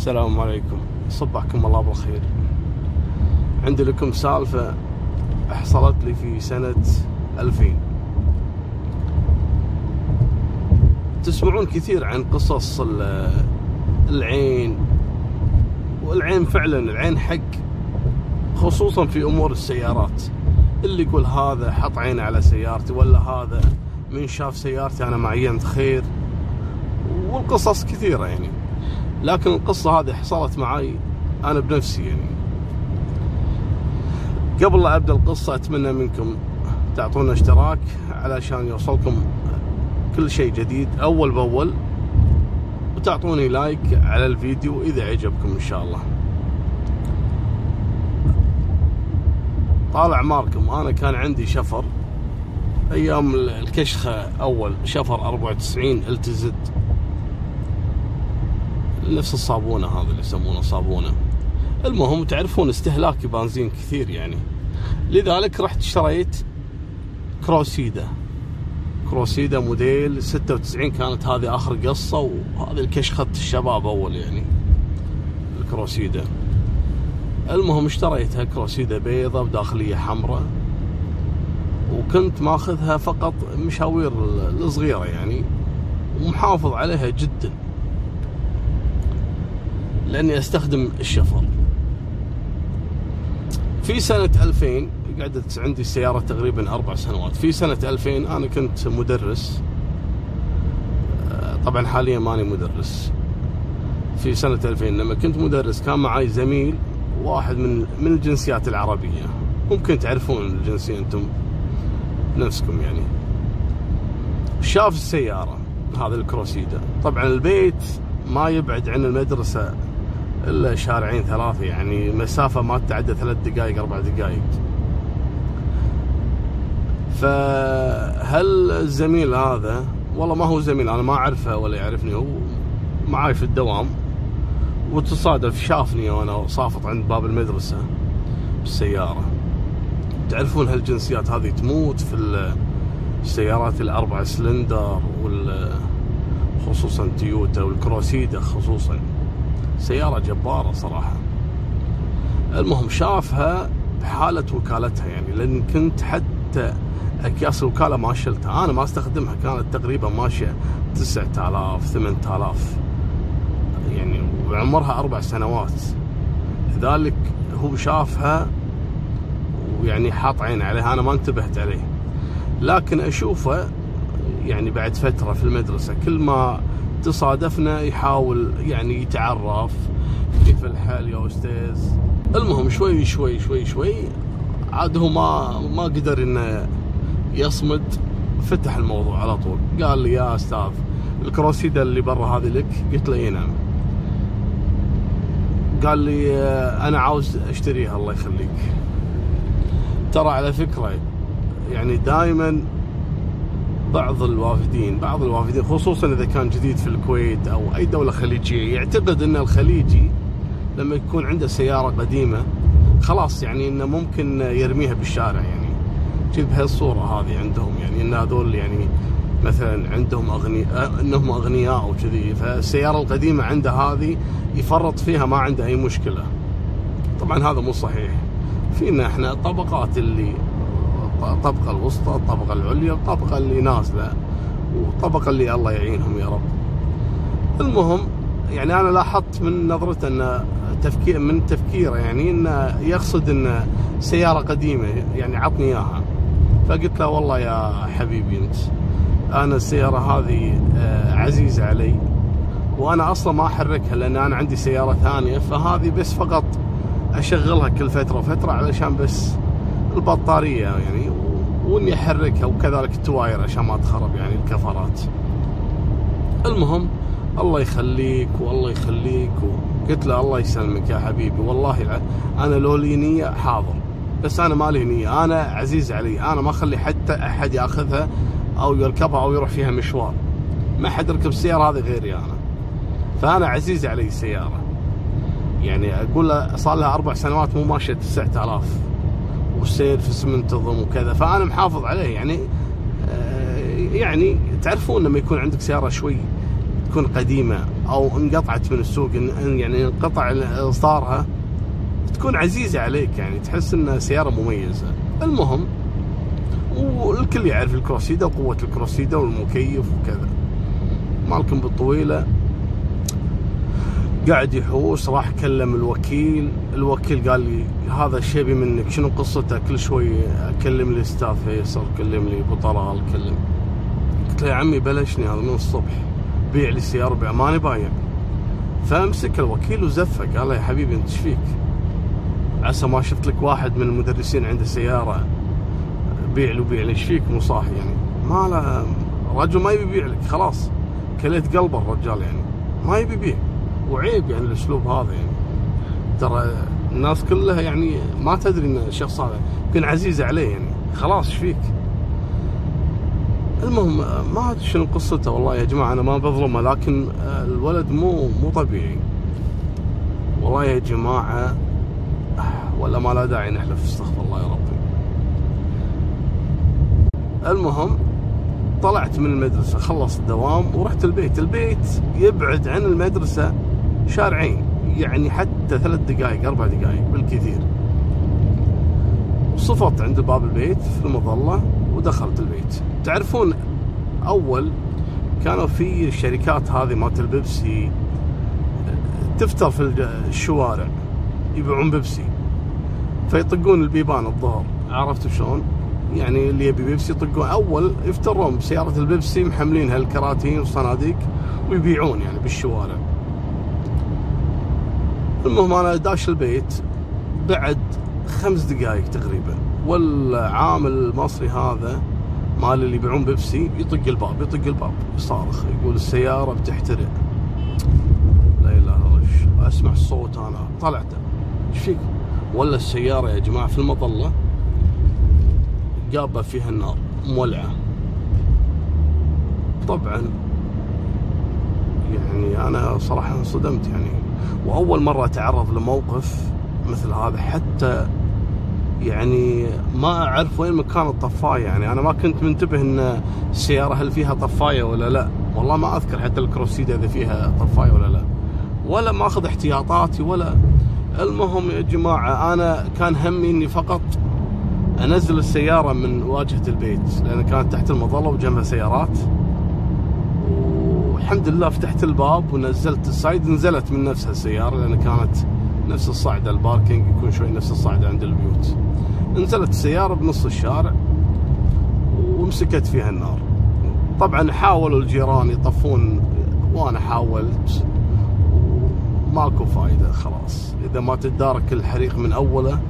السلام عليكم. صبحكم الله بالخير. عندي لكم سالفة حصلت لي في سنة 2000 تسمعون كثير عن قصص ال- العين والعين فعلا العين حق خصوصا في أمور السيارات. اللي يقول هذا حط عينه على سيارتي ولا هذا من شاف سيارتي أنا معينت خير؟ والقصص كثيرة يعني. لكن القصة هذه حصلت معي أنا بنفسي يعني. قبل لا أبدأ القصة أتمنى منكم تعطونا اشتراك علشان يوصلكم كل شيء جديد أول بأول وتعطوني لايك على الفيديو إذا عجبكم إن شاء الله. طال اعماركم أنا كان عندي شفر أيام الكشخة أول شفر 94 التزد نفس الصابونة هذا اللي يسمونه صابونة. المهم تعرفون استهلاكي بنزين كثير يعني. لذلك رحت اشتريت كروسيدا. كروسيدا موديل 96 كانت هذه آخر قصة وهذه الكشخة الشباب أول يعني. الكروسيدا. المهم اشتريتها كروسيدا بيضة بداخلية حمراء. وكنت ماخذها فقط مشاوير الصغيرة يعني. ومحافظ عليها جدا. لأني أستخدم الشفر. في سنة 2000 قعدت عندي السيارة تقريبا أربع سنوات. في سنة 2000 أنا كنت مدرس. آه، طبعا حاليا ماني مدرس. في سنة 2000 لما كنت مدرس كان معي زميل واحد من من الجنسيات العربية. ممكن تعرفون الجنسية أنتم نفسكم يعني. شاف السيارة هذا الكروسيدا. طبعا البيت ما يبعد عن المدرسة إلا شارعين ثلاثة يعني مسافة ما تتعدى ثلاث دقائق أربع دقائق فهل الزميل هذا والله ما هو زميل أنا ما أعرفه ولا يعرفني هو معاي في الدوام. وتصادف شافني وأنا صافط عند باب المدرسة بالسيارة. تعرفون هالجنسيات هذه تموت في ال- السيارات الأربع سلندر وال خصوصا تويوتا والكروسيدا خصوصا. سيارة جبارة صراحة. المهم شافها بحالة وكالتها يعني لأن كنت حتى اكياس الوكاله ما شلتها. أنا ما أستخدمها كانت تقريبا ماشية 9000 8000 يعني وعمرها أربع سنوات. لذلك هو شافها ويعني حاط عين عليها أنا ما انتبهت عليه. لكن أشوفه يعني بعد فترة في المدرسة كل ما تصادفنا يحاول يعني يتعرف كيف الحال يا أستاذ. المهم شوي شوي شوي شوي عاد هو ما ما قدر إنه يصمد فتح الموضوع على طول. قال لي يا أستاذ الكروسيدا اللي برا هذه لك؟ قلت له إي نعم. قال لي أنا عاوز أشتريها الله يخليك. ترى على فكرة يعني دائما بعض الوافدين بعض الوافدين خصوصا إذا كان جديد في الكويت أو أي دولة خليجية يعتقد إن الخليجي لما يكون عنده سيارة قديمة خلاص يعني إنه ممكن يرميها بالشارع يعني. كذا بهالصورة هذه عندهم يعني إن هذول يعني مثلا عندهم اغنياء إنهم أغنياء وكذي فالسيارة القديمة عنده هذه يفرط فيها ما عنده أي مشكلة. طبعا هذا مو صحيح. فينا إحنا طبقات اللي الطبقه الوسطى الطبقه العليا الطبقه اللي نازله والطبقه اللي الله يعينهم يا رب. المهم يعني أنا لاحظت من نظرته إن تفكير من تفكيره يعني انه يقصد إن سيارة قديمة يعني عطني إياها. فقلت له والله يا حبيبي أنت أنا السيارة هذه آه، عزيزة علي وأنا أصلا ما أحركها لأن أنا عندي سيارة ثانية فهذه بس فقط أشغلها كل فترة وفترة علشان بس البطارية يعني وإني أحركها وكذلك التواير عشان ما تخرب يعني الكفرات. المهم الله يخليك والله يخليك قلت له الله يسلمك يا حبيبي. والله أنا لو لي نية حاضر بس أنا ما لي نية. أنا عزيز علي أنا ما أخلي حتى أحد يأخذها أو يركبها أو يروح فيها مشوار. ما حد يركب السياره هذه غيري أنا. فأنا عزيز علي السياره يعني أقول له صار لها أربع سنوات مو ماشية 9000 والسيرفس منتظم وكذا فأنا محافظ عليه. يعني آه، يعني تعرفون لما يكون عندك سيارة شوي تكون قديمة أو انقطعت من السوق يعني انقطع إصدارها تكون عزيزة عليك. يعني تحس انها سيارة مميزة. المهم والكل يعرف الكروسيدا وقوه الكروسيدا والمكيف وكذا. مالكم بالطويلة. قاعد يحوس راح كلم الوكيل. الوكيل قال لي هذا الشيء منك شنو قصته؟ كل شوي أكلم لي أستاذ فيصل كلم لي أبو طلال كلم. قلت له يا عمي بلشني هذا من الصبح بيع لي سيارة بيع ماني بايع. فأمسك الوكيل وزفه قال له يا حبيبي أنت إيش فيك؟ عسى ما شفت لك واحد من المدرسين عنده سيارة بيع له بيع لي إيش فيك؟ مو صاحي يعني. ما له رجل ما يبي يبيع لك خلاص كليت قلبه الرجال يعني ما يبي يبيع. وعيب يعني الأسلوب هذا يعني. ترى الناس كلها يعني ما تدري إن الشخص هذا يمكن عزيز عليه يعني. خلاص إيش فيك؟ المهم ما أدري شنو قصته والله يا جماعة أنا ما بظلمه لكن الولد مو مو طبيعي. والله يا جماعة ولا ما لا داعي نحلف استغفر الله يا ربي. المهم طلعت من المدرسة خلص الدوام ورحت البيت. البيت يبعد عن المدرسة شارعين يعني حتى ثلاث دقائق أربع دقائق بالكثير. صفت عند باب البيت في المظلة ودخلت البيت. تعرفون أول كانوا في الشركات هذه مالت البيبسي تفتر في الشوارع يبيعون بيبسي. فيطقون البيبان الظهر. عرفت شلون؟ يعني اللي يبي بيبسي يطقون. أول يفترون بسيارة البيبسي محملين هالكراتين والصناديق ويبيعون يعني بالشوارع. المهم أنا داش البيت بعد خمس دقائق تقريبا. والعامل المصري هذا مال اللي يبيعون بيبسي يطق الباب يطق الباب يصارخ يقول السيارة بتحترق. لا إله إلا الله أسمع الصوت أنا طلعت. إيش فيك؟ ولا السيارة يا جماعة في المظلة جابه فيها النار مولعة. طبعا يعني أنا صراحة انصدمت يعني. وأول مرة أتعرض لموقف مثل هذا حتى يعني ما أعرف وين مكان الطفاية. يعني أنا ما كنت منتبه إن السيارة هل فيها طفاية ولا لا. والله ما أذكر حتى الكروسيدا إذا فيها طفاية ولا لا. ولا ماخذ احتياطاتي ولا. المهم يا جماعة أنا كان همي إني فقط أنزل السيارة من واجهة البيت لأن كانت تحت المظلة وجنبها سيارات والحمد لله فتحت الباب ونزلت الصعيد نزلت من نفسها السيارة لأن كانت نفس الصعده الباركينج يكون شوي نفس الصعده عند البيوت. نزلت السيارة بنص الشارع ومسكت فيها النار. طبعا حاولوا الجيران يطفون وأنا حاولت ماكو فايدة خلاص. إذا ما تدارك الحريق من أوله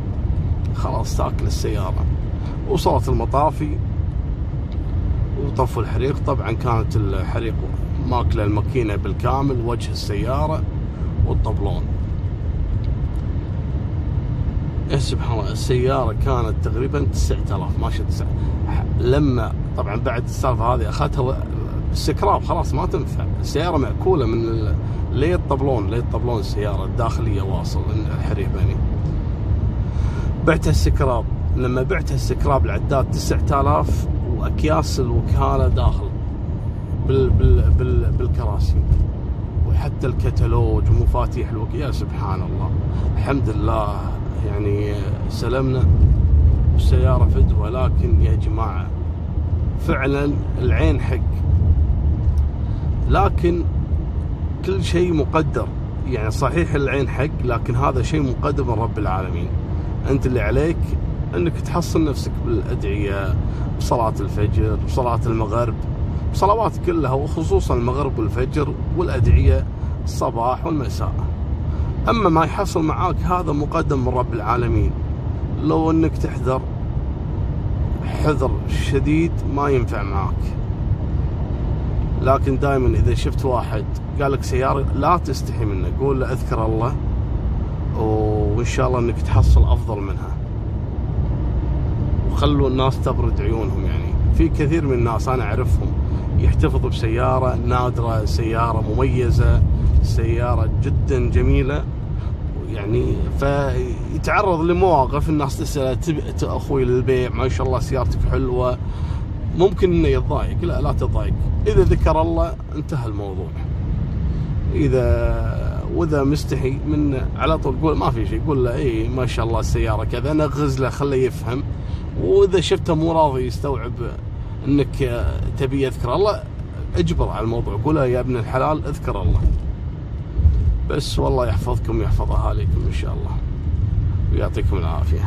خلاص تأكل السيارة. وصلت المطافي وطفوا الحريق. طبعا كانت الحريق ماكلة الماكينة بالكامل وجه السيارة والطبلون. يا سبحان الله السيارة كانت تقريبا 9000 ماشية 9 لما طبعا بعد السالفة هذه أخذتها سكراب خلاص ما تنفع. السيارة معكولة من ليه الطبلون؟ ليه الطبلون السيارة الداخلية واصل الحريق يعني. بعتها السكراب لما بعتها السكراب العداد 9000 وأكياس الوكالة داخل. بال بال بال بالكراسي. وحتى الكتالوج ومفاتيح الوكاله يا سبحان الله الحمد لله. يعني سلمنا والسيارة فدوه لكن يا جماعة فعلا العين حق. لكن كل شيء مقدر. يعني صحيح العين حق لكن هذا شيء مقدر من رب العالمين. أنت اللي عليك أنك تحصن نفسك بالأدعية بصلاة الفجر بصلاة المغرب. بصلوات كلها وخصوصا المغرب والفجر والأدعية الصباح والمساء. أما ما يحصل معاك هذا مقدم من رب العالمين. لو أنك تحذر حذر شديد ما ينفع معاك. لكن دائما إذا شفت واحد قال لك سيارة لا تستحي منه. قول له أذكر الله وإن شاء الله أنك تحصل أفضل منها. وخلوا الناس تبرد عيونهم يعني. في كثير من الناس أنا أعرفهم يحتفظ بسيارة نادرة سيارة مميزة سيارة جدا جميلة. يعني فيتعرض لمواقف الناس تساله أخوي للبيع؟ ما شاء الله سيارتك حلوة. ممكن إنه يتضايق. لا لا تضايق. إذا ذكر الله انتهى الموضوع. إذا وإذا مستحي من على طول قول ما في شيء. قول له اي ما شاء الله السيارة كذا. نغز له خله يفهم. وإذا شفته مو راضي يستوعب انك تبي يذكر الله اجبر على الموضوع. قول يا ابن الحلال اذكر الله. بس والله يحفظكم ويحفظ اهاليكم إن شاء الله. ويعطيكم العافية.